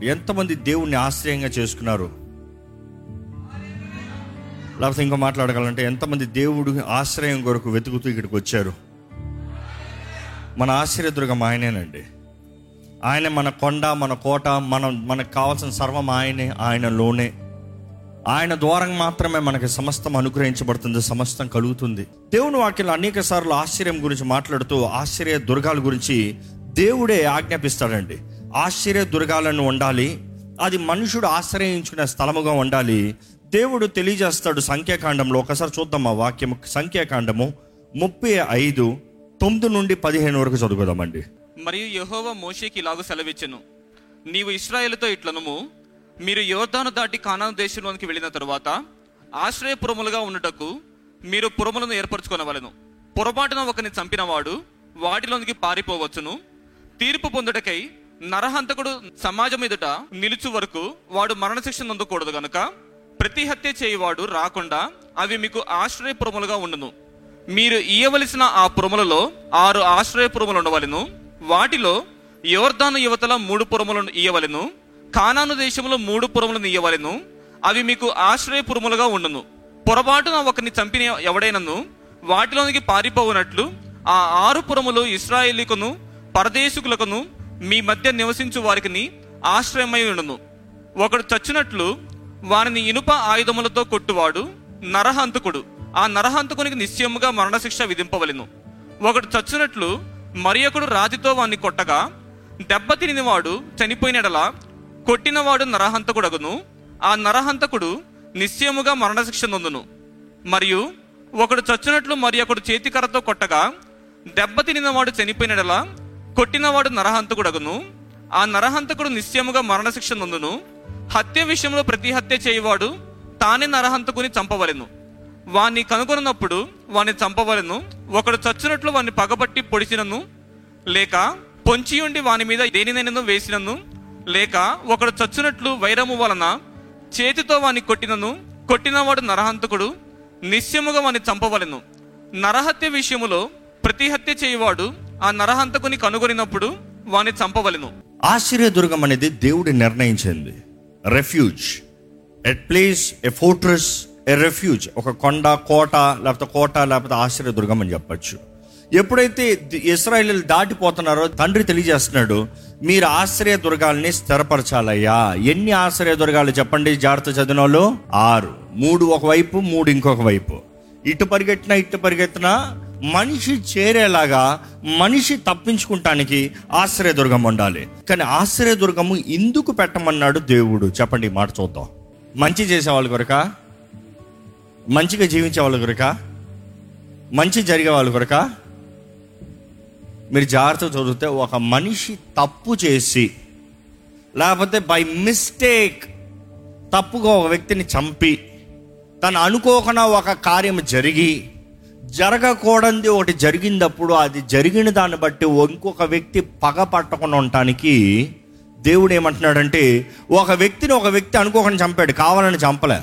మాట్లాడు ఎంతమంది దేవుణ్ణి ఆశ్రయంగా చేసుకున్నారు? లేకపోతే ఇంకో మాట్లాడగలంటే ఎంతమంది దేవుడు ఆశ్రయం కొరకు వెతుకుతూ ఇక్కడికి వచ్చారు? మన ఆశ్రయదుర్గం ఆయనేనండి. ఆయన మన కొండ మన కోట మనం మనకు కావాల్సిన సర్వం ఆయనే ఆయనలోనే. ఆయన ద్వారం మాత్రమే మనకి సమస్తం అనుగ్రహించబడుతుంది సమస్తం కలుగుతుంది. దేవుని వాక్యంలో అనేక సార్లు ఆశ్చర్యం గురించి మాట్లాడుతూ ఆశ్చర్య దుర్గాల గురించి దేవుడే ఆజ్ఞాపిస్తాడండి. ఆశ్చర్య దుర్గాలను ఉండాలి అది మనుషుడు ఆశ్రయించుకునే స్థలముగా ఉండాలి దేవుడు తెలియజేస్తాడు సంఖ్యాకాండంలో ఒకసారి చూద్దాం ఆ వాక్యం సంఖ్యాకాండము ముప్పై ఐదు తొమ్మిది నుండి పదిహేను వరకు చదువుదామండి. మరియు యెహోవా మోషేకి ఇలాగ సెలవిచ్చను. నీవు ఇస్రాయేల్తో ఇట్లనము మీరు యోర్దాను దాటి కానాను దేశంలోనికి వెళ్ళిన తరువాత ఆశ్రయపురములుగా ఉండుటకు మీరు పురములను ఏర్పరచుకొనవలెను. పొరపాటున ఒకని చంపినవాడు వాటిలోనికి పారిపోవచ్చును. తీర్పు పొందుటకై నరహంతకుడు సమాజం ఎదుట నిలుచు వరకు వాడు మరణశిక్ష నొందకూడదు గనుక ప్రతి హత్య చేయువాడు రాకుండా అవి మీకు ఆశ్రయపురములుగా ఉండును. మీరు ఇయ్యవలసిన ఆ పురములలో ఆరు ఆశ్రయపురములు ఉండవలెను. వాటిలో యోర్దాను యువతల మూడు పురములను ఇయ్యవలను. కానాను దేశంలో మూడు పురములను ఇయ్యవలను. అవి మీకు ఆశ్రయపురములుగా ఉండును. పొరపాటున ఒకరిని చంపిన ఎవడైనను వాటిలోనికి పారిపోవునట్లు ఆ ఆరు పురములు ఇస్రాయేలీకును పరదేశుకులకును మీ మధ్య నివసించు వారికి ఆశ్రయమై ఉండను. ఒకడు చచ్చినట్లు వారిని ఇనుప ఆయుధములతో కొట్టువాడు నరహంతకుడు. ఆ నరహంతకునికి నిశ్చయముగా మరణశిక్ష విధింపవలెను. ఒకడు చచ్చినట్లు మరి ఒకడు రాతితో వాణ్ణి కొట్టగా దెబ్బ తినినవాడు చనిపోయినడలా కొట్టినవాడు నరహంతకుడగును. ఆ నరహంతకుడు నిశ్చయముగా మరణశిక్ష నొందును. మరియు ఒకడు చచ్చినట్లు మరి ఒకడు చేతికర్రతో కొట్టగా దెబ్బ తినినవాడు చనిపోయినడలా కొట్టినవాడు నరహంతకుడగును. ఆ నరహంతకుడు నిశ్చయముగా మరణశిక్ష నందును. హత్య విషయంలో ప్రతి హత్య చేయవాడు తానే నరహంతకుని చంపవలెను. వాణ్ణి కనుగొన్నప్పుడు వాణ్ణి చంపవలెను. ఒకడు చచ్చినట్లు వాణ్ణి పగబట్టి పొడిచినను. లేక పొంచి ఉండి వాని మీద దేనినైనా వేసినను. లేక ఒకడు చచ్చినట్లు వైరము వలన చేతితో వాని కొట్టినను. కొట్టినవాడు నరహంతకుడు నిశ్చయముగా వాని చంపవలెను. నరహత్య విషయములో ప్రతిహత్య చేయువాడు చేయవాడు ఆ నరహంతకుని కనుగొనినప్పుడు వాని చంపవలను. ఆశ్చర్యదుర్గం అనేది దేవుడు నిర్ణయించింది. Refuge at place a fortress a refuge ఒక కొండ కోట లేకపోతే కోట లేకపోతే ఆశ్చర్యదుర్గం అని చెప్పచ్చు. ఎప్పుడైతే ఇస్రాయల్ దాటిపోతున్నారో తండ్రి తెలియజేస్తున్నాడు మీరు ఆశ్రయ దుర్గాల్ని స్థిరపరచాలయ్యా. ఎన్ని ఆశ్రయ దుర్గాలు చెప్పండి జాగ్రత్త చదివిన వాళ్ళు ఆరు. మూడు ఒకవైపు మూడు ఇంకొక వైపు. ఇటు పరిగెట్టినా ఇటు పరిగెత్తినా మనిషి చేరేలాగా మనిషి తప్పించుకుంటానికి ఆశ్రయదుర్గం ఉండాలి. కానీ ఆశ్రయదుర్గము ఎందుకు పెట్టమన్నాడు దేవుడు? చెప్పండి మాట చూద్దాం. మంచి చేసే వాళ్ళ కొరక? మంచిగా జీవించే వాళ్ళ కొరక? మంచి జరిగే వాళ్ళ కొరక? మీరు జాగ్రత్త చదివితే ఒక మనిషి తప్పు చేసి లేకపోతే బై మిస్టేక్ తప్పుగా ఒక వ్యక్తిని చంపి తను అనుకోకుండా ఒక కార్యం జరిగి జరగకూడనిది ఒకటి జరిగినప్పుడు అది జరిగిన దాన్ని బట్టి ఇంకొక వ్యక్తి పగ పట్టకుండా ఉండటానికి దేవుడు ఏమంటున్నాడంటే ఒక వ్యక్తిని ఒక వ్యక్తి అనుకోకుండా చంపాడు కావాలని చంపలే.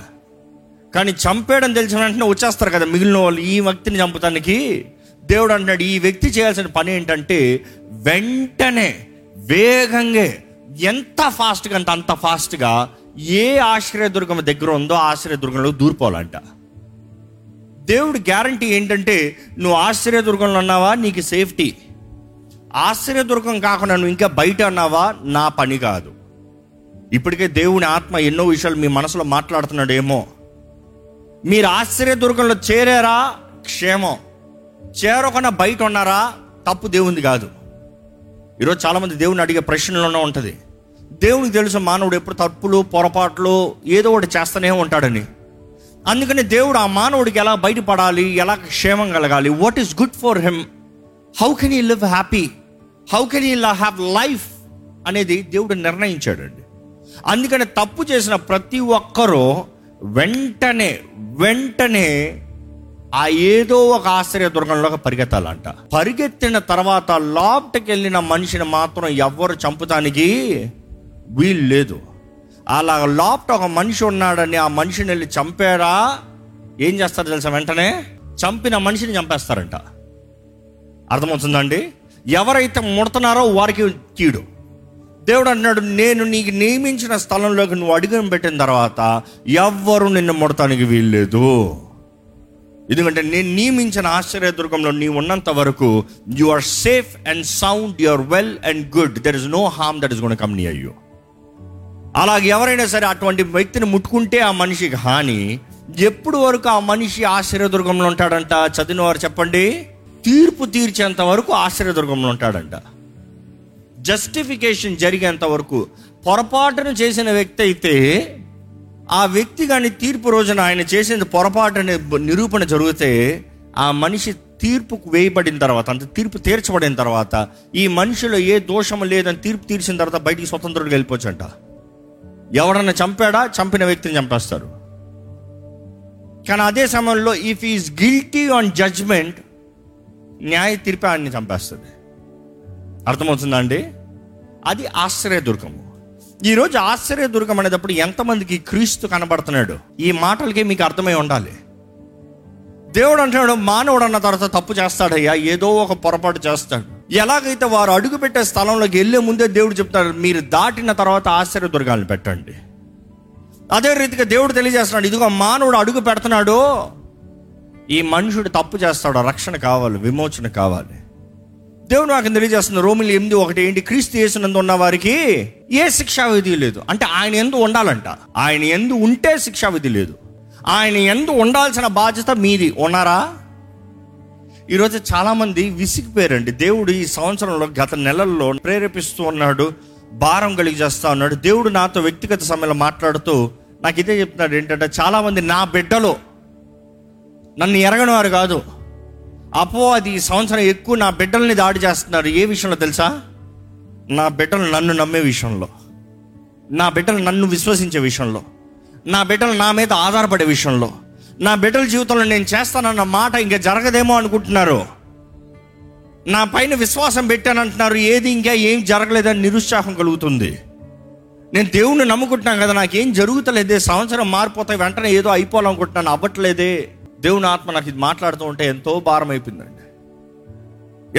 కానీ చంపాడని తెలిసిన వెంటనే వచ్చేస్తారు కదా మిగిలిన వాళ్ళు ఈ వ్యక్తిని చంపుతానికి. దేవుడు అంటున్నాడు ఈ వ్యక్తి చేయాల్సిన పని ఏంటంటే వెంటనే వేగంగా ఎంత ఫాస్ట్గా అంటే అంత ఫాస్ట్గా ఏ ఆశ్రయదుర్గం దగ్గర ఉందో ఆశ్రయదుర్గంలో దూరిపోవాలంట. దేవుడు గ్యారంటీ ఏంటంటే నువ్వు ఆశ్చర్యదుర్గంలో ఉన్నావా? నీకు సేఫ్టీ. ఆశ్చర్యదుర్గం కాకుండా నువ్వు ఇంకా బయట అన్నావా నా పని కాదు. ఇప్పటికే దేవుని ఆత్మ ఎన్నో విషయాలు మీ మనసులో మాట్లాడుతున్నాడేమో. మీరు మీరు ఆశ్చర్యదుర్గంలో చేరారా? క్షేమం. చేరకుండా బయట ఉన్నారా? తప్పు దేవుంది కాదు. ఈరోజు చాలామంది దేవుని అడిగే ప్రశ్నలోనే ఉంటుంది. దేవునికి తెలుసు మానవుడు ఎప్పుడు తప్పులు పొరపాట్లు ఏదో ఒకటి చేస్తూనే ఉంటాడని. అందుకని దేవుడు ఆ మానవుడికి ఎలా బయటపడాలి ఎలా క్షేమం కలగాలి what is good for him how can he live happy how can he have life అనేది దేవుడు నిర్ణయించాడండి. అందుకని తప్పు చేసిన ప్రతి ఒక్కరూ వెంటనే వెంటనే ఆ ఏదో ఒక ఆశ్చర్య దుర్గంలోకి పరిగెత్తాలంట. పరిగెత్తిన తర్వాత లోపటికి వెళ్ళిన మనిషిని మాత్రం ఎవ్వరు చంపుతానికి వీలు లేదు అలా లోపట ఒక మనిషి ఉన్నాడని ఆ మనిషిని వెళ్ళి చంపారా? ఏం చేస్తారు తెలుసా వెంటనే? చంపిన మనిషిని చంపేస్తారంట. అర్థమవుతుందండి? ఎవరైతే ముడుతున్నారో వారికి కీడు. దేవుడు అన్నాడు నేను నీకు నియమించిన స్థలంలోకి నువ్వు అడుగుని పెట్టిన తర్వాత ఎవ్వరు నిన్ను ముడతానికి వీల్లేదు. ఎందుకంటే నేను నియమించిన ఆశ్చర్యదుర్గంలో నీవు ఉన్నంత వరకు you are safe and sound you are well and good there is no harm that is gonna come near you అలాగే ఎవరైనా సరే అటువంటి వ్యక్తిని ముట్టుకుంటే ఆ మనిషికి హాని. ఎప్పుడు వరకు ఆ మనిషి ఆశ్చర్యదుర్గంలో ఉంటాడంట? చదివిన వారు చెప్పండి. తీర్పు తీర్చేంత వరకు ఆశ్చర్యదుర్గంలో ఉంటాడంట. జస్టిఫికేషన్ జరిగేంత వరకు పొరపాటును చేసిన వ్యక్తి అయితే ఆ వ్యక్తి కానీ తీర్పు రోజున ఆయన చేసిన పొరపాటు నిరూపణ జరిగితే ఆ మనిషి తీర్పుకు వేయబడిన తర్వాత అంటే తీర్పు తీర్చబడిన తర్వాత ఈ మనిషిలో ఏ దోషం లేదని తీర్పు తీర్చిన తర్వాత బయటికి స్వతంత్రుడు వెళ్ళిపోవచ్చంట. ఎవరన్నా చంపాడా? చంపిన వ్యక్తిని చంపేస్తారు. కానీ అదే సమయంలో if is guilty on judgement న్యాయ తీర్పు ఆయన్ని చంపేస్తుంది. అర్థమవుతుందా అండి? అది ఆశ్చర్యదుర్గము ఈరోజు ఆశ్చర్యదుర్గం అనేటప్పుడు ఎంతమందికి క్రీస్తు కనబడుతున్నాడు? ఈ మాటలకి మీకు అర్థమై ఉండాలి. దేవుడు అంటున్నాడు మానవుడు అన్న తర్వాత తప్పు చేస్తాడయ్యా ఏదో ఒక పొరపాటు చేస్తాడు. ఎలాగైతే వారు అడుగు పెట్టే స్థలంలోకి వెళ్ళే ముందే దేవుడు చెప్తాడు మీరు దాటిన తర్వాత ఆశ్చర్యదుర్గాలను పెట్టండి. అదే రీతిగా దేవుడు తెలియజేస్తున్నాడు ఇదిగో మానవుడు అడుగు పెడుతున్నాడు ఈ మనుషుడు తప్పు చేస్తాడు రక్షణ కావాలి విమోచన కావాలి. దేవుడు నాకు తెలియజేస్తుంది రోమిలు ఎనిమిది ఒకటి ఏంటి క్రీస్తు చేసినందు ఉన్న వారికి ఏ శిక్షా విధి లేదు. అంటే ఆయన ఎందు ఉండాలంట. ఆయన ఎందు ఉంటే శిక్షా విధి లేదు. ఆయన ఎందు ఉండాల్సిన బాధ్యత మీది. ఉన్నారా? ఈరోజు చాలామంది విసిగిపోయారండి. దేవుడు ఈ సంవత్సరంలో గత నెలల్లో ప్రేరేపిస్తూ ఉన్నాడు భారం కలిగి చేస్తూ ఉన్నాడు. దేవుడు నాతో వ్యక్తిగత సమయంలో మాట్లాడుతూ నాకు ఇదే చెప్తున్నాడు ఏంటంటే చాలామంది నా బిడ్డలో నన్ను ఎరగని వారు కాదు. అపో అది ఈ సంవత్సరం ఎక్కువ నా బిడ్డల్ని దాడి చేస్తున్నారు. ఏ విషయంలో తెలుసా? నా బిడ్డలు నన్ను నమ్మే విషయంలో. నా బిడ్డలు నన్ను విశ్వసించే విషయంలో. నా బిడ్డలు నా మీద ఆధారపడే విషయంలో. నా బిడ్డల జీవితంలో నేను చేస్తానన్న మాట ఇంకా జరగదేమో అనుకుంటున్నారు. నా పైన విశ్వాసం పెట్టానంటున్నారు ఏది ఇంకా ఏం జరగలేదని నిరుత్సాహం కలుగుతుంది. నేను దేవుణ్ణి నమ్ముకుంటున్నాను కదా నాకేం జరుగుతలేదే సంవత్సరం మారిపోతాయి వెంటనే ఏదో అయిపోవాలనుకుంటున్నాను అవ్వట్లేదే. దేవుని ఆత్మ నాకు ఇది మాట్లాడుతూ ఉంటే ఎంతో భారం అయిపోయిందండి.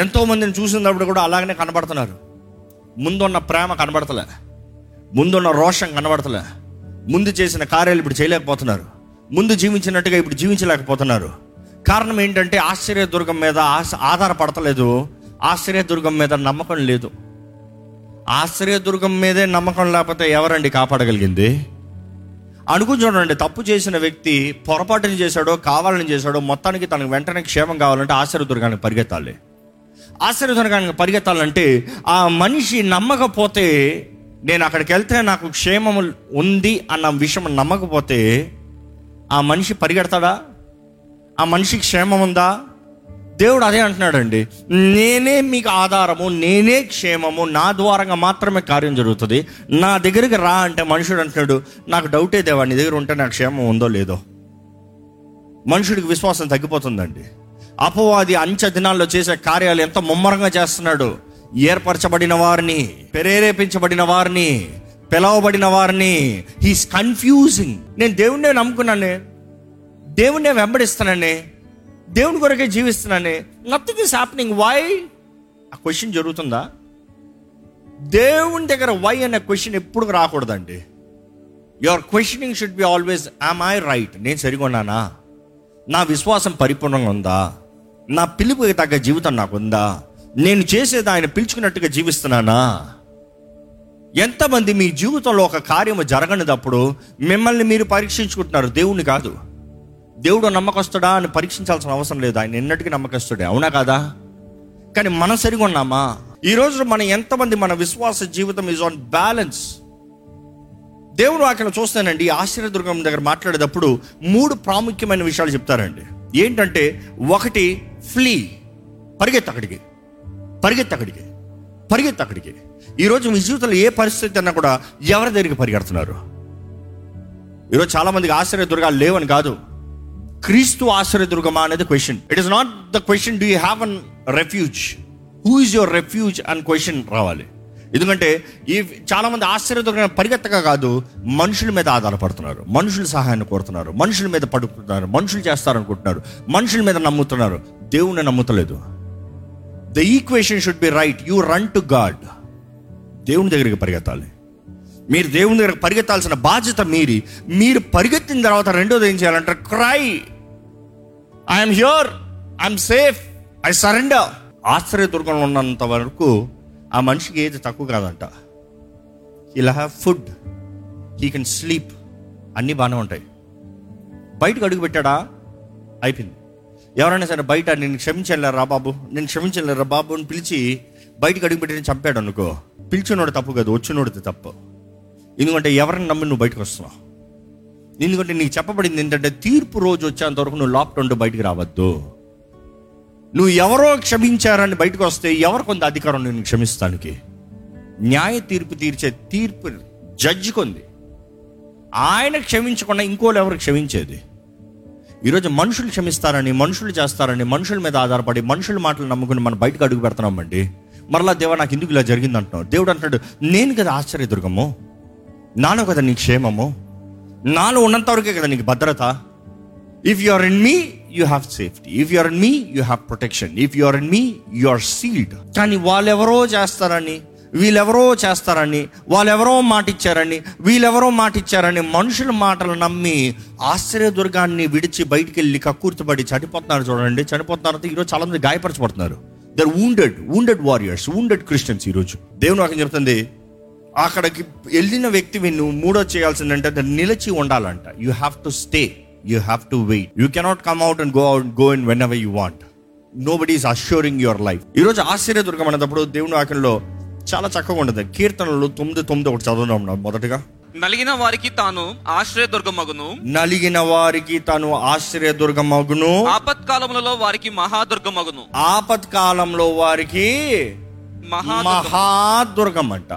ఎంతో మందిని చూసినప్పుడు కూడా అలాగనే కనబడుతున్నారు. ముందున్న ప్రేమ కనబడతలే. ముందున్న రోషం కనబడతలే. ముందు చేసిన కార్యాలు ఇప్పుడు చేయలేకపోతున్నారు. ముందు జీవించినట్టుగా ఇప్పుడు జీవించలేకపోతున్నారు. కారణం ఏంటంటే ఆశ్చర్యదుర్గం మీద ఆశ ఆధారపడతలేదు. ఆశ్చర్యదుర్గం మీద నమ్మకం లేదు. ఆశ్చర్యదుర్గం మీదే నమ్మకం లేకపోతే ఎవరండి కాపాడగలిగింది? అనుకుని చూడండి తప్పు చేసిన వ్యక్తి పొరపాటుని చేశాడో కావాలని చేశాడో మొత్తానికి తనకు వెంటనే క్షేమం కావాలంటే ఆశ్చర్యదుర్గానికి పరిగెత్తాలి. ఆశ్చర్యదుర్గానికి పరిగెత్తాలంటే ఆ మనిషి నమ్మకపోతే నేను అక్కడికి వెళ్తే నాకు క్షేమం ఉంది అన్న విషయం నమ్మకపోతే ఆ మనిషి పరిగెడతాడా? ఆ మనిషికి క్షేమం ఉందా? దేవుడు అదే అంటున్నాడండి. నేనే మీకు ఆధారము నేనే క్షేమము నా ద్వారంగా మాత్రమే కార్యం జరుగుతుంది. నా దగ్గరికి రా అంటే మనుషుడు అంటున్నాడు నాకు డౌటే దేవా నీ దగ్గర ఉంటే నాకు క్షేమం ఉందో లేదో? మనుషుడికి విశ్వాసం తగ్గిపోతుందండి. అపవాది అంచె దినాల్లో చేసే కార్యాలు ఎంత ముమ్మరంగా చేస్తున్నాడు. ఏర్పరచబడిన వారిని ప్రేరేపించబడిన వారిని పిలవబడిన వారిని హీస్ కన్ఫ్యూజింగ్ నేను దేవుణ్ణే నమ్ముకున్నానే దేవుణ్ణే వెంబడిస్తున్నానే దేవుని కొరకే జీవిస్తున్నానే. నథింగ్ ఇస్ హ్యాపెనింగ్ వై ఆ క్వశ్చన్ జరుగుతుందా? దేవుని దగ్గర వై అనే క్వశ్చన్ ఎప్పుడు రాకూడదండి. Your questioning should be always am I right నేను సరిగొన్నానా? నా విశ్వాసం పరిపూర్ణంగా ఉందా? నా పిలుపుకి తగ్గ జీవితం నాకుందా? నేను చేసేది ఆయన పిలుచుకున్నట్టుగా జీవిస్తున్నానా? ఎంతమంది మీ జీవితంలో ఒక కార్యము జరగనిదప్పుడు మిమ్మల్ని మీరు పరీక్షించుకుంటున్నారు? దేవుణ్ణి కాదు. దేవుడు నమ్మకస్తుడా అని పరీక్షించాల్సిన అవసరం లేదు. ఆయన ఎన్నటికీ నమ్మకస్తుడే. అవునా కాదా? కానీ మనం సరిగా ఉన్నామా? ఈ మనం ఎంతమంది మన విశ్వాస జీవితం ఈజ్ ఆన్ బ్యాలెన్స్ దేవుడు వాక్యం చూస్తానండి. ఆశ్చర్యదుర్గం దగ్గర మాట్లాడేటప్పుడు మూడు ప్రాముఖ్యమైన విషయాలు చెప్తారండి. ఏంటంటే ఒకటి ఫ్లీ పరిగెత్తు అక్కడికి. పరిగెత్తి అక్కడికి. పరిగెత్తు అక్కడికి. ఈరోజు మీ జీవితంలో ఏ పరిస్థితి అన్నా కూడా ఎవరి దగ్గరికి పరిగెడుతున్నారు? ఈరోజు చాలామందికి ఆశ్చర్య దుర్గాలు లేవని కాదు. క్రీస్తు ఆశ్చర్యదుర్గమా అనేది question it is not the question do you have an refuge who is your refuge అని క్వశ్చన్ రావాలి. ఎందుకంటే ఈ చాలామంది ఆశ్చర్య దుర్గం పరిగెత్తగా కాదు మనుషుల మీద ఆధారపడుతున్నారు. మనుషుల సహాయాన్ని కోరుతున్నారు. మనుషుల మీద పడుకుంటున్నారు. మనుషులు చేస్తారనుకుంటున్నారు. మనుషుల మీద నమ్ముతున్నారు. దేవుణ్ణి నమ్ముతలేదు. The equation should be right you run to God దేవుని దగ్గరికి పరిగెత్తాలి. మీరు దేవుని దగ్గర పరిగెత్తాల్సిన బాధ్యత మీరి మీరు పరిగెత్తిన తర్వాత రెండోది ఏం చేయాలంటే cry I'm here I'm safe I surrender ఆశ్చర్యదుర్గంలో ఉన్నంత వరకు ఆ మనిషికి ఏది తక్కువ కాదంట. ఇలా have food he can sleep అన్నీ బాగానే ఉంటాయి. బయటకు అడుగు పెట్టాడా? అయిపోయింది. ఎవరైనా సరే బయట నేను క్షమించలేరా బాబు? నేను క్షమించలేరా బాబు అని పిలిచి బయటకు అడుగు పెట్టి చంపాడు అనుకో. పిలిచినోడు తప్పు కాదు వచ్చినోడిది తప్పు. ఎందుకంటే ఎవరిని నమ్మి నువ్వు బయటకు వస్తున్నావు? ఎందుకంటే నీకు చెప్పబడింది ఏంటంటే తీర్పు రోజు వచ్చేంత వరకు నువ్వు లాక్డౌన్ ఉండి బయటికి రావద్దు. నువ్వు ఎవరో క్షమించారని బయటకు వస్తే ఎవరు కొంత అధికారం నేను క్షమిస్తానికి? న్యాయ తీర్పు తీర్చే తీర్పు జడ్జి కొంది ఆయన క్షమించకుండా ఇంకోళ్ళు ఎవరు క్షమించేది? ఈరోజు మనుషులు క్షమిస్తారని మనుషులు చేస్తారని మనుషుల మీద ఆధారపడి మనుషుల మాటలు నమ్ముకుని మనం బయటకు అడుగు పెడుతున్నామండి. మరలా దేవ నాకు ఎందుకు ఇలా జరిగింది అంటున్నావు దేవుడు అంటున్నాడు నేను కదా ఆశ్చర్యదుర్గము. నాలో కదా నీ క్షేమము. నాలో ఉన్నంత వరకే కదా నీకు భద్రత. If you are in me you have safety if you are in me you have protection if you are in me you are sealed కానీ వాళ్ళెవరో చేస్తారని వీళ్ళెవరో చేస్తారని వాళ్ళెవరో మాట ఇచ్చారని వీళ్ళెవరో మాట ఇచ్చారని మనుషుల మాటలు నమ్మి ఆశ్చర్యదుర్గాన్ని విడిచి బయటికి వెళ్ళి కక్కుర్తిపడి చనిపోతున్నారు చూడండి. చనిపోతున్నారు ఈరోజు చాలామంది గాయపరచబడుతున్నారు. There wounded wounded warriors wounded Christians ఈరోజు దేవుని వాక్యం చెప్తుంది అక్కడికి వెళ్ళిన వ్యక్తివి నువ్వు మూడో చేయాల్సిందంటే దాన్ని నిలిచి ఉండాలంట. You have to stay you have to wait you cannot come out and go out go in whenever you want nobody is assuring your life ఈరోజు ఆశ్చర్యదుర్గం అనేటప్పుడు దేవుని వాక్యంలో చాలా చక్కగా ఉండదు. కీర్తనలు తొమ్మిది తొమ్మిది ఒకటి చదువున్నాం మొదటగా. నలిగిన వారికి తాను ఆశ్రయదుర్గమగును. నలిగిన వారికి తను ఆశ్చర్యదుర్గమగును ఆపత్కాలములలో వారికి మహాదుర్గమగును. ఆపత్కాలంలో వారికి మహా మహాదుర్గం. అంట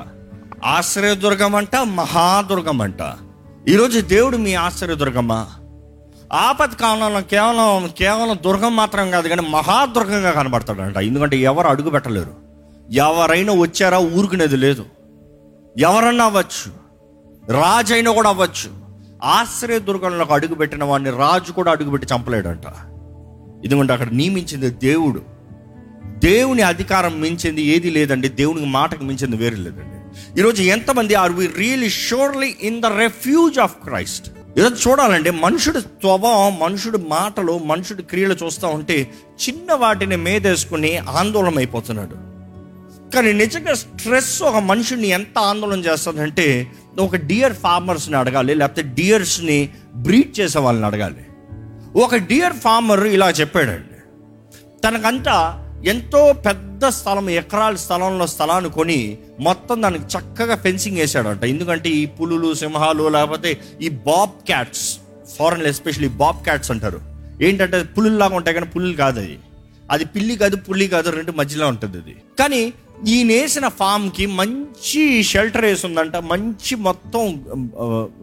ఆశ్రయదుర్గం అంట మహాదుర్గం అంట ఈరోజు దేవుడు మీ ఆశ్చర్యదుర్గమా ఆపత్ కాలంలో కేవలం కేవలం దుర్గం మాత్రం కాదు కానీ మహాదుర్గంగా కనబడతాడంట. ఎందుకంటే ఎవరు అడుగు పెట్టలేరు. ఎవరైనా వచ్చారా? ఊరుకునేది లేదు. ఎవరన్నా అవ్వచ్చు. రాజు అయినా కూడా అవ్వచ్చు. ఆశ్రయ దుర్గంలోకి అడుగుపెట్టిన వాడిని రాజు కూడా అడుగుపెట్టి చంపలేడంట. ఎందుకంటే అక్కడ నియమించింది దేవుడు. దేవుని అధికారం మించింది ఏది లేదండి. దేవునికి మాటకు మించింది వేరే లేదండి. ఈరోజు ఎంతమంది are we really surely in the refuge of Christ? ఈరోజు చూడాలంటే మనుషుడు స్వభావం మనుషుడు మాటలు మనుషుడి క్రియలు చూస్తూ ఉంటే చిన్న వాటిని మేదేసుకుని ఆందోళన అయిపోతున్నాడు కానీ నిజంగా స్ట్రెస్ ఒక మనిషిని ఎంత ఆందోళన చేస్తుందంటే ఒక డియర్ ఫార్మర్స్ని అడగాలి లేకపోతే డియర్స్ని బ్రీడ్ చేసే వాళ్ళని అడగాలి. ఒక డియర్ ఫార్మర్ ఇలా చెప్పాడండి. తనకంతా ఎంతో పెద్ద స్థలం ఎకరాల స్థలంలో స్థలాన్ని కొని మొత్తం దానికి చక్కగా ఫెన్సింగ్ వేసాడంట. ఎందుకంటే ఈ పులులు సింహాలు లేకపోతే ఈ bobcats foreign especially bobcats అంటారు. ఏంటంటే పులుల్లాగా ఉంటాయి కానీ పుల్లులు కాదు అది అది పిల్లి కాదు పుల్లి కాదు రెండు మధ్యలో ఉంటుంది అది. కానీ ఈయన వేసిన ఫామ్కి మంచి షెల్టర్ వేసిందంట మంచి మొత్తం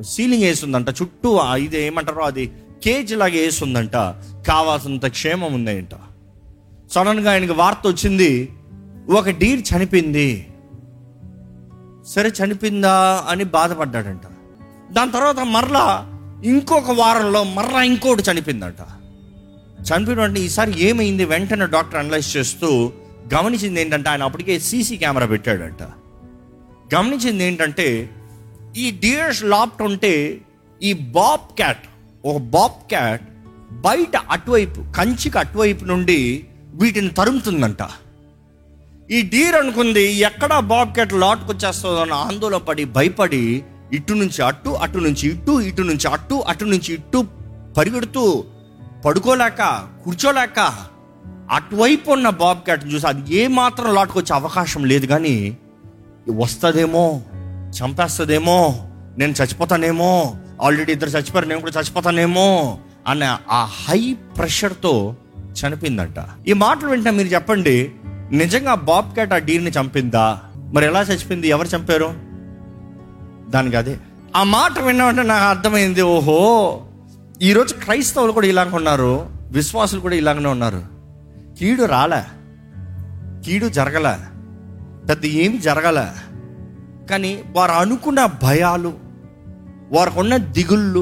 సీలింగ్ వేసిందంట చుట్టూ ఇది ఏమంటారో అది కేజ్ లాగా వేసిందంట కావాల్సినంత క్షేమం ఉందంట. సడన్గా ఆయనకి వార్త వచ్చింది ఒక డీర్ చనిపోయింది. సరే చనిపోయిందా అని బాధపడ్డాడంట. దాని తర్వాత మరలా ఇంకొక వారంలో మరలా ఇంకోటి చనిపోయిందంట. చనిపోయిన ఈసారి ఏమైంది వెంటనే డాక్టర్ అనలైజ్ చేస్తూ గమనించింది ఏంటంటే ఆయన అప్పటికే సీసీ కెమెరా పెట్టాడంట. గమనించింది ఏంటంటే ఈ డియర్స్ లాప్ట్ ఉంటే ఈ బాబ్ క్యాట్ ఒక బాబ్ క్యాట్ బయట అటువైపు కంచికి అటువైపు నుండి వీటిని తరుముతుందంట. ఈ డీర్ అనుకుంది ఎక్కడ బాబ్ క్యాట్ లాట్కి వచ్చేస్తుందో అని ఆందోళన పడి భయపడి ఇటు నుంచి అటు అటు నుంచి ఇటు ఇటు నుంచి అటు అటు నుంచి ఇటు పరిగెడుతూ పడుకోలేక కూర్చోలేక అటువైపు ఉన్న బాబ్ క్యాట్ చూసి అది ఏ మాత్రం లాట్కి అవకాశం లేదు కానీ వస్తుందేమో చంపేస్తుందేమో నేను చచ్చిపోతానేమో ఆల్రెడీ ఇద్దరు చచ్చిపోయారు నేను కూడా చచ్చిపోతానేమో అన్న ఆ హై ప్రెషర్తో చనిపోయిందంట. ఈ మాటలు వింటే మీరు చెప్పండి నిజంగా బాబ్ క్యాట్ ఆ డీర్ని చంపిందా? మరి ఎలా చచ్చిపోయింది? ఎవరు చంపారు? దానికి అదే. ఆ మాట విన్నామంటే నాకు అర్థమైంది ఓహో ఈరోజు క్రైస్తవులు కూడా ఇలాగ ఉన్నారు విశ్వాసులు కూడా ఇలాగనే ఉన్నారు. కీడు రాలే కీడు జరగలే పెద్ద ఏమి జరగలే. కానీ వారు అనుకున్న భయాలు వారికి ఉన్న దిగుళ్ళు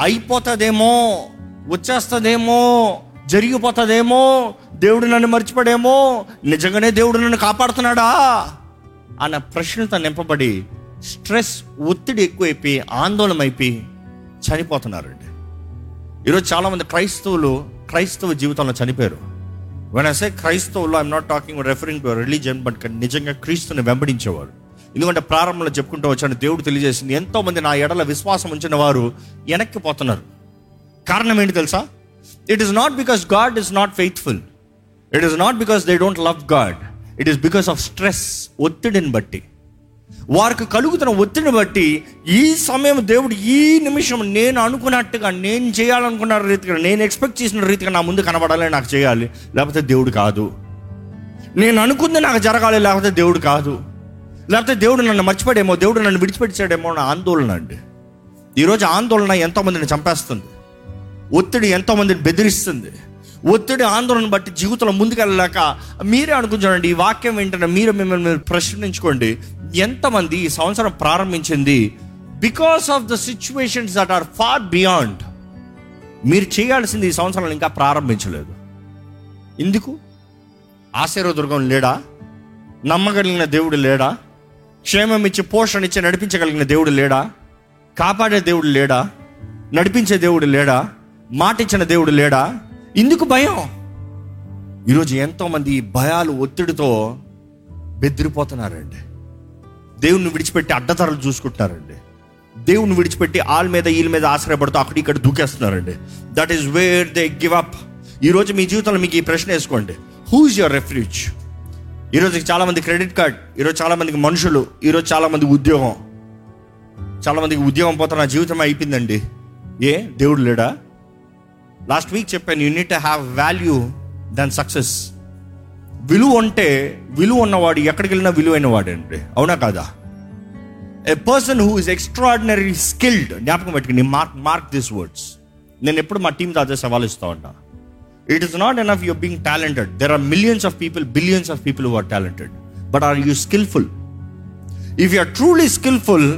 అయిపోతుందేమో వచ్చేస్తుందేమో జరిగిపోతుందేమో దేవుడు నన్ను మర్చిపోడేమో నిజంగానే దేవుడు నన్ను కాపాడుతున్నాడా అన్న ప్రశ్నతో నింపబడి స్ట్రెస్ ఒత్తిడి ఎక్కువైపోయి ఆందోళనమైపోయి చనిపోతున్నారండి. ఈరోజు చాలామంది క్రైస్తవులు క్రైస్తవ జీవితంలో చనిపోయారు. వెన్ ఐ సే క్రైస్తవులు I'm not talking referring to religion but నిజంగా క్రీస్తుని వెంబడించేవారు. ఎందుకంటే ప్రారంభంలో చెప్పుకుంటూ వచ్చాను దేవుడు తెలియజేసింది ఎంతోమంది నా ఎడల విశ్వాసం ఉంచిన వారు వెనక్కి పోతున్నారు. కారణం ఏంటి తెలుసా? It is not because God is not faithful it is not because they don't love God it is because of stress ఒత్తిడిని బట్టి. వారికి కలుగుతున్న ఒత్తిడిని బట్టి ఈ సమయం దేవుడు ఈ నిమిషం నేను అనుకున్నట్టుగా నేను చేయాలనుకున్న రీతిగా నేను ఎక్స్పెక్ట్ చేసిన రీతిగా నా ముందు కనబడాలి నాకు చేయాలి. లేకపోతే దేవుడు కాదు. నేను అనుకుంది నాకు జరగాలి లేకపోతే దేవుడు కాదు. లేకపోతే దేవుడు నన్ను మర్చిపోయాడేమో దేవుడు నన్ను విడిచిపెట్టాడేమో నా ఆందోళన అండి. ఈరోజు ఆందోళన ఎంతోమందిని చంపేస్తుంది. ఒత్తిడి ఎంతోమందిని బెదిరిస్తుంది. ఒత్తిడి ఆందోళన బట్టి జీవితంలో ముందుకెళ్ళలేక మీరే అనుకుంటారండి ఈ వాక్యం ఏంటంటే మీరు మిమ్మల్ని మీరు ప్రశ్నించుకోండి. ఎంతమంది ఈ సంవత్సరం ప్రారంభించింది? Because of the situations that are far beyond మీరు చేయాల్సింది ఈ సంవత్సరం ఇంకా ప్రారంభించలేదు. ఎందుకు? ఆశీర్వదుర్గం లేడా? నమ్మగలిగిన దేవుడు లేడా? క్షేమం ఇచ్చి పోషణ ఇచ్చి నడిపించగలిగిన దేవుడు లేడా? కాపాడే దేవుడు లేడా? నడిపించే దేవుడు లేడా? మాటిచ్చిన దేవుడు లేడా? ఇందుకు భయం. ఈరోజు ఎంతోమంది ఈ భయాలు ఒత్తిడితో బెదిరిపోతున్నారండి. దేవుణ్ణి విడిచిపెట్టి అడ్డతరలు చూసుకుంటున్నారండి. దేవుణ్ణి విడిచిపెట్టి వాళ్ళ మీద వీళ్ళ మీద ఆశ్రయపడుతూ అక్కడ ఇక్కడ దూకేస్తున్నారండి. That is where they give up ఈరోజు మీ జీవితంలో మీకు ఈ ప్రశ్న వేసుకోండి. హూజ్ యువర్ రెఫ్యూజ్ ఈరోజు చాలామంది క్రెడిట్ కార్డ్ ఈరోజు చాలామందికి మనుషులు ఈరోజు చాలామంది ఉద్యోగం. చాలామందికి ఉద్యోగం పోతే నా జీవితం అయిపోయిందండి. ఏ? దేవుడు లేడా? లాస్ట్ వీక్ చెప్పాను you need have value than success విలువ ఉంటే విలువ ఉన్నవాడు ఎక్కడికి వెళ్ళినా విలువైన వాడండి అవునా కాదా? A person who is extraordinary skilled జ్ఞాపకం పెట్టుకుని మార్క్ మార్క్ దిస్ వర్డ్స్ నేను ఎప్పుడు మా టీంతో అదే సవాల్ ఇస్తా ఉంటా it is not enough you're being talented there are millions of people billions of people who are talented but are you skilful if you are truly skilful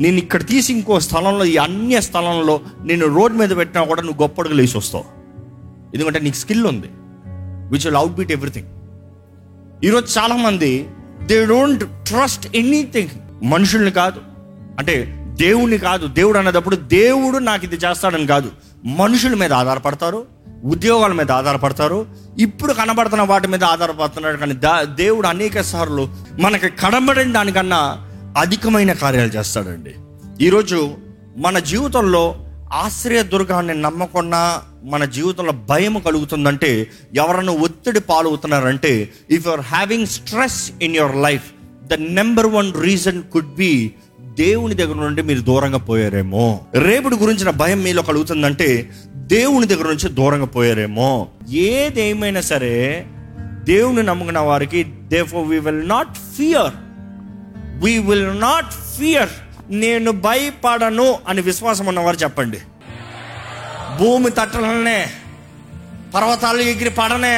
నేను ఇక్కడ తీసి ఇంకో స్థలంలో ఈ అన్య స్థలంలో నేను రోడ్ మీద పెట్టినా కూడా నువ్వు గొప్పడుగు లేచి వస్తావు. ఎందుకంటే నీకు స్కిల్ ఉంది. Which will out beat everything. ఈరోజు చాలామంది దే డోంట్ ట్రస్ట్ ఎనీథింగ్. మనుషుల్ని కాదు. అంటే దేవుణ్ణి కాదు. దేవుడు అన్నదప్పుడు దేవుడు నాకు ఇది చేస్తాడని కాదు. మనుషుల మీద ఆధారపడతారు. ఉద్యోగాల మీద ఆధారపడతారు. ఇప్పుడు కనబడుతున్న వాటి మీద ఆధారపడుతున్నాడు. కానీ దా దేవుడు అనేక సార్లు మనకి కనబడిన దానికన్నా అధికమైన కార్యాలు చేస్తాడండి. ఈరోజు మన జీవితంలో ఆశ్రయ దుర్గాన్ని నమ్మకుండా మన జీవితంలో భయం కలుగుతుందంటే ఎవరన్నా ఒత్తిడి పాలవుతున్నారంటే if you're having stress in your life the number one reason could be దేవుని దగ్గర నుండి మీరు దూరంగా పోయారేమో. రేపుడు గురించిన భయం మీలో కలుగుతుందంటే దేవుని దగ్గర నుంచి దూరంగా పోయారేమో. ఏదేమైనా సరే దేవుని నమ్ముకున్న వారికి they we will not fear we will not fear నేను భయపడను అని విశ్వాసం ఉన్నవారు చెప్పండి. భూమి తట్టలనే పర్వతాలు ఎగిరి పడనే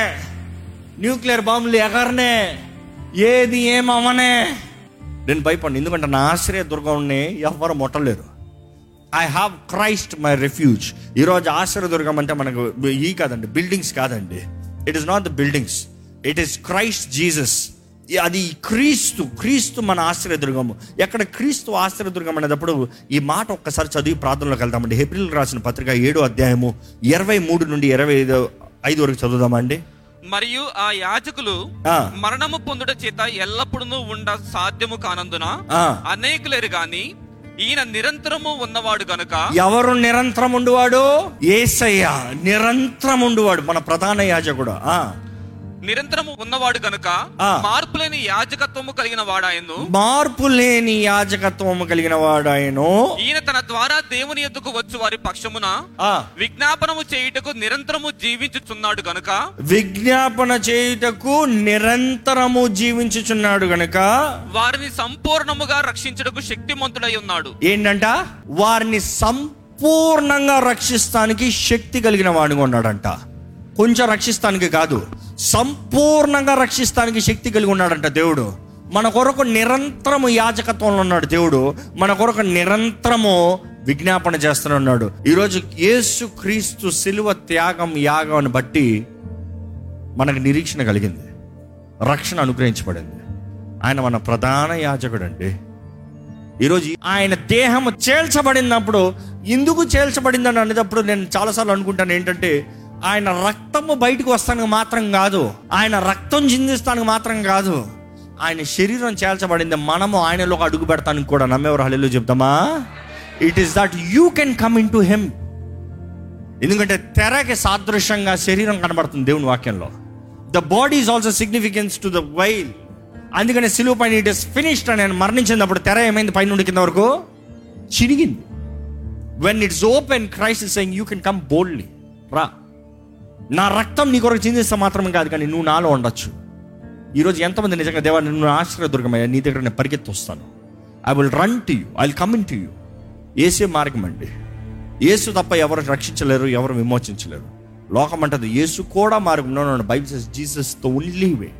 న్యూక్లియర్ బాంబులు ఎగరనే ఏది ఏమవనే నేను భయపడను. ఎందుకంటే నా ఆశ్రయ దుర్గంని ఎవరు ముట్టలేరు. I have Christ my refuge ఈరోజు ఆశ్రయ దుర్గం అంటే మనకు ఈ కాదండి బిల్డింగ్స్ కాదండి. It is not the buildings it is Christ Jesus అది క్రీస్తు క్రీస్తు మన ఆశ్రయదుర్గము. ఎక్కడ క్రీస్తు ఆశ్రయదుర్గం అనేటప్పుడు ఈ మాట ఒక్కసారి చదివి ప్రార్థనలోకి వెళ్తామండి ఏప్రిల్ రాసిన పత్రిక ఏడో అధ్యాయము ఇరవై మూడు నుండి ఇరవై ఐదు ఐదు వరకు చదువుదామండి మరియు ఆ యాజకులు. మరణము పొందుట చేత ఎల్లప్పుడూ ఉండ సాధ్యము కానందున. అనేకులేరు గాని ఈయన నిరంతరము ఉన్నవాడు గనుక ఎవరు నిరంతరం ఉండువాడు ఏసయ్య నిరంతరం ఉండువాడు మన ప్రధాన యాజకుడు. ఆ. నిరంతరము ఉన్నవాడు గనుక ఆ. మార్పులేని యాజకత్వము కలిగిన వాడాయను. మార్పు లేని యాజకత్వము కలిగిన వాడు ఆయను ఈయన తన ద్వారా దేవుని ఎద్దుకు వచ్చు వారి పక్షమున విజ్ఞాపనము చేయుటకు నిరంతరము జీవించుచున్నాడు గనుక. విజ్ఞాపన చేయుటకు నిరంతరము జీవించుచున్నాడు గనుక. వారిని సంపూర్ణముగా రక్షించుటకు శక్తిమంతుడై ఉన్నాడు. ఏంటంట? వారిని సంపూర్ణంగా రక్షిస్తానికి శక్తి కలిగిన వాడిగా ఉన్నాడంట. కొంచెం రక్షిస్తానికి కాదు సంపూర్ణంగా రక్షిస్తానికి శక్తి కలిగి ఉన్నాడంట దేవుడు. మన కొరకు నిరంతరము యాజకత్వంలో ఉన్నాడు దేవుడు. మన కొరకు నిరంతరము విజ్ఞాపన చేస్తూనే ఉన్నాడు. ఈరోజు యేసు క్రీస్తు శిలువ త్యాగం యాగం బట్టి మనకు నిరీక్షణ కలిగింది. రక్షణ అనుగ్రహించబడింది. ఆయన మన ప్రధాన యాజకుడు అండి ఈరోజు ఆయన దేహం చేల్చబడినప్పుడు ఎందుకు చేల్చబడిందని అనేటప్పుడు నేను చాలాసార్లు అనుకుంటాను. ఏంటంటే ఆయన రక్తము బయటకు వస్తానికి మాత్రం కాదు. ఆయన రక్తం చిందిస్తానికి మాత్రం కాదు. ఆయన శరీరం చేల్చబడింది. మనము ఆయనలో అడుగు పెడతానికి కూడా నమ్మేవారు. హల్లు చెప్తామా? It is that you can come in to him ఎందుకంటే తెరకి సాదృశ్యంగా శరీరం కనబడుతుంది దేవుని వాక్యంలో. The body is also significance to the veil అందుకనే సిలువ పైన ఇట్ ఇస్ ఫినిష్డ్ అని నేను మరణించినప్పుడు తెర ఏమైంది పైన నుండి కింద వరకు? చిరిగింది when it's open Christ saying you can come boldly రా. నా రక్తం నీ కొరకు చిందిస్తే మాత్రమే కాదు కానీ నువ్వు నాలో ఉండొచ్చు. ఈరోజు ఎంతమంది నిజంగా దేవా నువ్వు ఆశ్రయదుర్గమయ్యా నీ దగ్గర నేను పరిగెత్తి వస్తాను I will run to you I will come in to you ఏసే మార్గం అండి. యేసు తప్ప ఎవరు రక్షించలేరు ఎవరు విమోచించలేరు. లోకం అంటది యేసు కూడా మార్గం no no Bible says Jesus the only way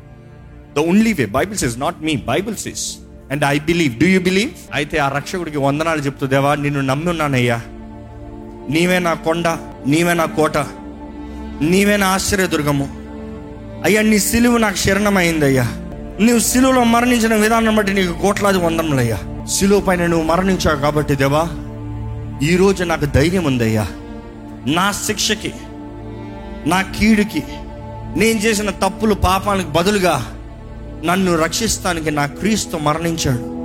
the only way Bible says not me Bible says and I believe do you believe అయితే ఆ రక్షకుడికి వందనాలు చెప్తూ దేవా నిన్ను నమ్మి ఉన్నానయ్యా నీవే నా కొండ నీవే నా కోట. నీవే నా ఆశ్చర్యదుర్గము. అయ్యా నీ సిలువు నాకు శరణమైందయ్యా. నువ్వు సిలువలో మరణించిన విధానం బట్టి నీకు కోట్లాది వందనములయ్యా. సిలువ పైన నువ్వు మరణించావు కాబట్టి దేవా ఈరోజు నాకు ధైర్యం ఉందయ్యా. నా శిక్షకి నా కీడుకి నేను చేసిన తప్పులు పాపానికి బదులుగా నన్ను రక్షిస్తానికి నా క్రీస్తు మరణించాడు.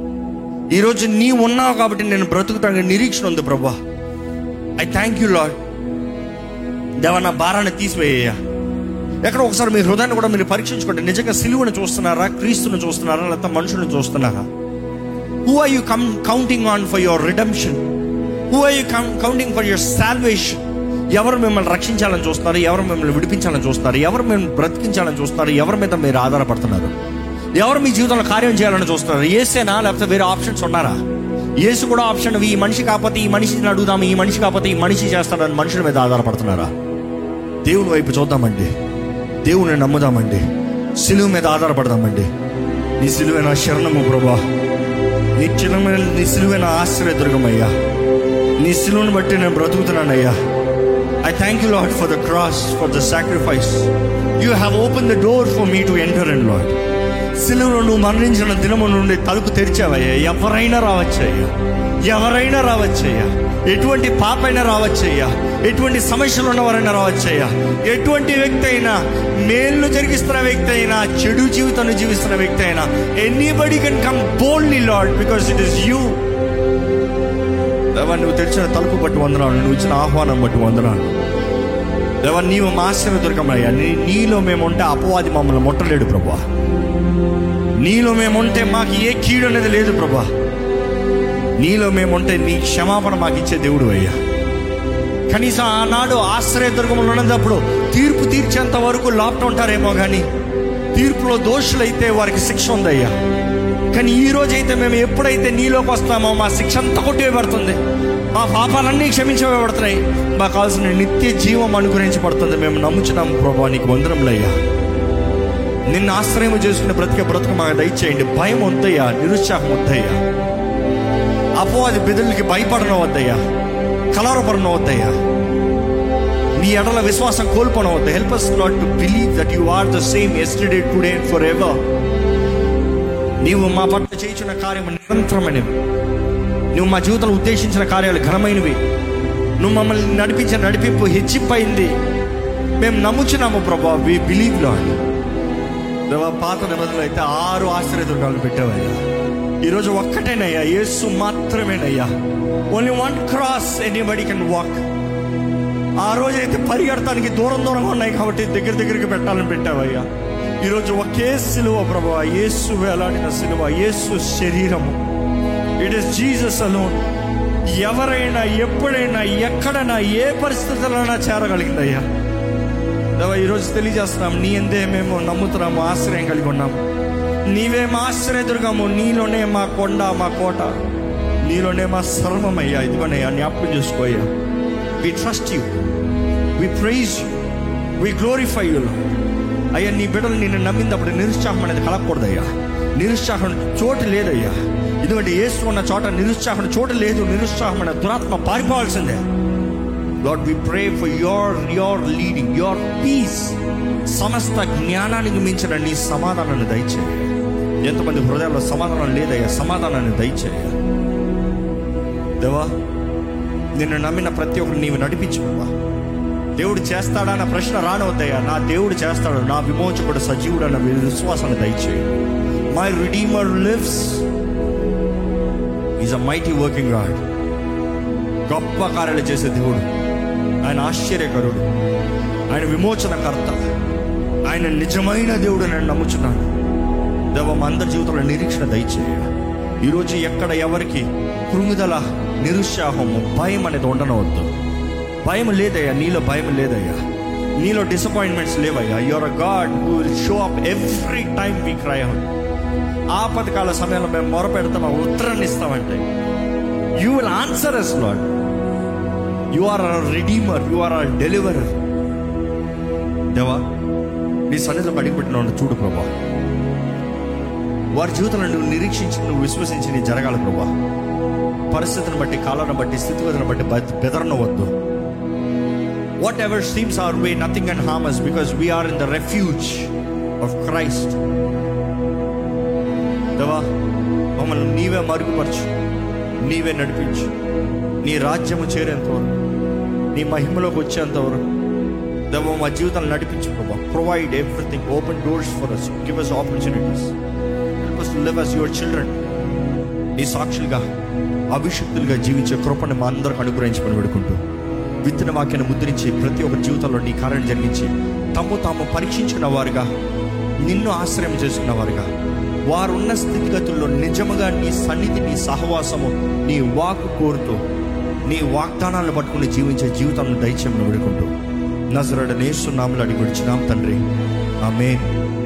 ఈరోజు నీ ఉన్నావు కాబట్టి నేను బ్రతుకుతానికి నిరీక్షణ ఉంది ప్రభా. ఐ థ్యాంక్ యూ లాడ్ దేవ నా భారాన్ని తీసివేయ్యా ఎక్కడ ఒకసారి మీ హృదయాన్ని కూడా మీరు పరీక్షించుకోండి. నిజంగా సిలువను చూస్తున్నారా? క్రీస్తుని చూస్తున్నారా? లేకపోతే మనుషులను చూస్తున్నారా? Who are you come counting on for your redemption who are you counting for your salvation ఎవరు మిమ్మల్ని రక్షించాలని చూస్తున్నారు? ఎవరు మిమ్మల్ని విడిపించాలని చూస్తున్నారు? ఎవరు మిమ్మల్ని బ్రతికించాలని చూస్తున్నారు? ఎవరి మీద మీరు ఆధారపడుతున్నారు? ఎవరు మీ జీవితంలో కార్యం చేయాలని చూస్తున్నారు? ఏసేనా? లేకపోతే వేరే ఆప్షన్స్ ఉన్నారా? ఏసు కూడా ఆప్షన్ ఈ మనిషి కాకపోతే ఈ మనిషిని అడుగుదాం ఈ మనిషి కాకపోతే ఈ మనిషి చేస్తాడని మనుషుల మీద ఆధారపడుతున్నారా? దేవుని వైపు చూద్దామండి. దేవుని నమ్ముదామండి. సిలువు మీద ఆధారపడదామండి. నీ సిలువైన శరణము ప్రభా. నీ చిన్నమైన నీ సిలువైన ఆశ్రయ ఆశ్చర్య దుర్గమయ్యా. నీ సిలువను బట్టి నేను బ్రతుకుతున్నానయ్యా. I thank you Lord for the cross for the sacrifice you have open the door for me to enter and Lord శిలువును నువ్వు మరణించిన దినము నుండి తలుపు తెరిచావయ్యా. ఎవరైనా రావచ్చయ్యా. ఎవరైనా రావచ్చయ్యా. ఎటువంటి పాపైనా రావచ్చయ్యా. ఎటువంటి సమస్యలు ఉన్నవారైనా రావచ్చయ్యా. ఎటువంటి వ్యక్తి అయినా మేలు జరిగిస్తున్న వ్యక్తి అయినా చెడు జీవితాన్ని జీవిస్తున్న వ్యక్తి అయినా anybody can come boldly Lord because it is you దేవా నువ్వు తెరిచిన తలుపు బట్టి వందనాలు నువ్వు ఇచ్చిన ఆహ్వానం బట్టి వందనాలు. దేవా నీవు మాస్టర్ దొరకమయ్యా. నీ నీలో మేము ఉంటే అపవాది మమ్మల్ని ముట్టలేడు ప్రభా. నీలో మేముంటే మాకు ఏ కీడు అనేది లేదు ప్రభా. నీలో మేముంటే నీ క్షమాపణ మాకు ఇచ్చే దేవుడు అయ్యా. కనీసం ఆనాడు ఆశ్రయ దుర్గంలో ఉన్నప్పుడు తీర్పు తీర్చేంత వరకు లోపట ఉంటారేమో కానీ తీర్పులో దోషులైతే వారికి శిక్ష ఉందయ్యా. కానీ ఈ రోజైతే మేము ఎప్పుడైతే నీలోకి వస్తామో మా శిక్ష అంతా కొట్టివేయబడుతుంది మా పాపాలన్నీ క్షమించబడుతున్నాయి మాకు కావాల్సిన నిత్య జీవం అనుగ్రహించబడుతుంది మేము నమ్ముచున్నాము ప్రభా నీకు వందరములయ్యా నిన్ను ఆశ్రయం చేసుకునే బ్రతికే బ్రతుకు మాకు దయచేయండి. భయం వద్దయ్యా నిరుత్సాహం వద్దయ్యా అపవాది బెదిరికి భయపడిన వద్దయ్యా కలవరపడడం వద్దయ్యా నీ ఎడల విశ్వాసం కోల్పోవడం వద్ద help us not to believe that you are the same yesterday today forever నీవు మా పట్ల చేయించిన కార్యం నిరంతరమైనవి. నువ్వు మా జీవితంలో ఉద్దేశించిన కార్యాలు ఘనమైనవి. నువ్వు మమ్మల్ని నడిపించిన నడిపింపు హెచ్చిపోయింది. మేము నమ్ముచున్నాము ప్రభా. వి బిలీవ్లో దేవా పాత నిబంధనలు అయితే ఆరు ఆశ్చర్యదుర్గాలు పెట్టావయ్యా. ఈరోజు ఒక్కటేనయ్యా యేసు మాత్రమేనయ్యా. Only one cross anybody can walk ఆ రోజు అయితే దూరం దూరంగా ఉన్నాయి కాబట్టి దగ్గర దగ్గరికి పెట్టాలని పెట్టావయ్యా. ఈరోజు ఒకే సిలువ ప్రభా యేసు వేలాడిన సిలువ యేసు శరీరము. ఇట్ ఇస్ జీసస్ అలోన్ ఎవరైనా ఎప్పుడైనా ఎక్కడైనా ఏ పరిస్థితులైనా చేరగలిగిందయ్యా. దేవా ఈరోజు తెలియజేస్తున్నాం నీ ఎందే మేము నమ్ముతున్నాము ఆశ్రయం కలిగి ఉన్నాము. నీవే మా ఆశ్రయదుర్గము నీలోనే మా కొండ మా కోట. నీలోనే మా సర్వమయ్యా ఇదిగోనయ్యా జ్ఞాపకం చేసుకోయ్యా we trust you we praise you we glorify you అయ్యా నీ బిడ్డలు నిన్ను నమ్మినప్పుడు నిరుత్సాహం అనేది కలగకూడదయ్యా నిరుత్సాహం చోటు లేదయ్యా ఎందుకంటే ఏసు ఉన్న చోట నిరుత్సాహం చోటు లేదు నిరుత్సాహం అనే దురాత్మ పారిపోవాల్సిందే. Lord we pray for your your leading your peace సమస్త జ్ఞానానికి మించిన నీ సమాధానాన్ని దయచేయ. ఎంతమంది హృదయాల్లో సమాధానం లేదయ్యా సమాధానాన్ని దయచేయ. దేవా నిన్ను నమ్మిన ప్రతి ఒక్కరు నీవు నడిపించు దేవుడు చేస్తాడా అన్న ప్రశ్న రానవద్దయ్యా. నా దేవుడు చేస్తాడు నా విమోచకుడు సజీవుడు అన్న విశ్వాసాన్ని దయచేయి. My redeemer lives is a mighty working God గొప్ప కార్యాలు చేసే దేవుడు. ఆయన ఆశ్చర్యకరుడు. ఆయన విమోచనకర్త. ఆయన నిజమైన దేవుడు నేను నమ్ముచున్నాను. దేవ మా అందరి జీవితంలో నిరీక్షణ దయచేయ. ఈరోజు ఎక్కడ ఎవరికి కృంగుదల నిరుత్సాహము భయం అనేది ఉండనవద్దు. భయం లేదయ్యా నీలో భయం లేదయ్యా. నీలో డిసప్పాయింట్మెంట్స్ లేవయ్యా. Your a God who will show up every time we cry out ఆపదకాల సమయంలో మేము మొర ఉత్తరాన్ని ఇస్తామంటే. You will answer yes Lord you are our redeemer you are our deliverer దేవా నీ సన్నిధిలో అడిగిపెట్టిన చూడు ప్రభా. వారి జీవితంలో నువ్వు నిరీక్షించి నువ్వు విశ్వసించి నీ జరగాలి ప్రభా. పరిస్థితిని బట్టి కాలాన్ని బట్టి స్థితిగతులను బట్టి బెదరనవద్దు. Whatever seems our way nothing and harm us because we're in the refuge of Christ దేవా మమ్మల్ని నీవే మరుగుపరచు నీవే నడిపించు నీ రాజ్యము చేరేంత వరకు. నీ మహిమలోకి వచ్చేంత వరకు దేవో మా జీవితాన్ని నడిపించు ప్రభా. Provide everything open doors for us give us opportunities help us live as your children నీ సాక్షులుగా అభిషక్తులుగా జీవించే కృపణ మా అందరికి అనుగ్రహించమని పెడుకుంటూ విత్తన వాక్యాన్ని ముద్రించి ప్రతి ఒక్క జీవితంలో నీ కార్యం జరిగించి తమ్ము తాము పరీక్షించిన వారుగా నిన్ను ఆశ్రయం చేసుకున్న వారుగా వారున్న స్థితిగతుల్లో నిజముగా నీ సన్నిధి నీ సహవాసము నీ వాకు కోరుతూ నీ వాగ్దానాలను పట్టుకుని జీవించే జీవితాలను దయచేయమని వేడుకుంటూ. నజరడ నేస్తున్నాములు అడిగి విడిచినాం తండ్రి. ఆమె